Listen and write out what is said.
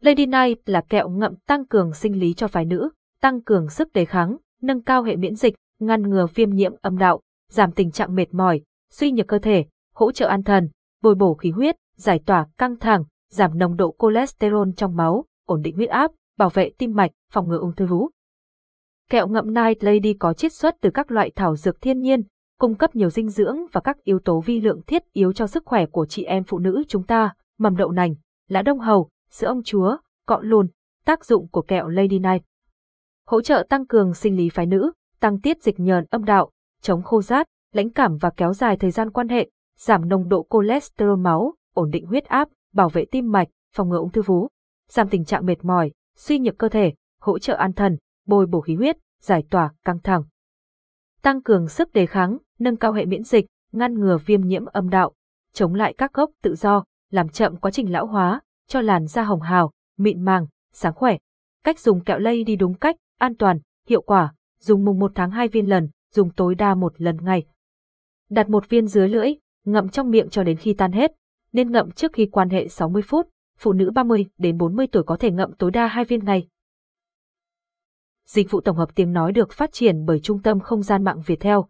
Lady Night là kẹo ngậm tăng cường sinh lý cho phái nữ, tăng cường sức đề kháng, nâng cao hệ miễn dịch, ngăn ngừa viêm nhiễm âm đạo, giảm tình trạng mệt mỏi, suy nhược cơ thể, hỗ trợ an thần, bồi bổ khí huyết, giải tỏa căng thẳng, giảm nồng độ cholesterol trong máu, ổn định huyết áp, bảo vệ tim mạch, phòng ngừa ung thư vú. Kẹo ngậm Night Lady có chiết xuất từ các loại thảo dược thiên nhiên, cung cấp nhiều dinh dưỡng và các yếu tố vi lượng thiết yếu cho sức khỏe của chị em phụ nữ chúng ta, mầm đậu nành, lá đông hầu, sữa ông chúa, cọ lùn, tác dụng của kẹo Lady Night. Hỗ trợ tăng cường sinh lý phái nữ, tăng tiết dịch nhờn âm đạo, chống khô rát, lãnh cảm và kéo dài thời gian quan hệ, giảm nồng độ cholesterol máu, ổn định huyết áp, bảo vệ tim mạch, phòng ngừa ung thư vú, giảm tình trạng mệt mỏi, suy nhược cơ thể, hỗ trợ an thần, bồi bổ khí huyết, giải tỏa căng thẳng. Tăng cường sức đề kháng, nâng cao hệ miễn dịch, ngăn ngừa viêm nhiễm âm đạo, chống lại các gốc tự do, làm chậm quá trình lão hóa, cho làn da hồng hào, mịn màng, sáng khỏe. Cách dùng kẹo lây đi đúng cách, an toàn, hiệu quả, dùng mùng 1 tháng 2 viên lần, dùng tối đa một lần ngày. Đặt một viên dưới lưỡi, ngậm trong miệng cho đến khi tan hết, nên ngậm trước khi quan hệ 60 phút, phụ nữ 30 đến 40 tuổi có thể ngậm tối đa 2 viên ngày. Dịch vụ tổng hợp tiếng nói được phát triển bởi Trung tâm Không gian mạng Việt Theo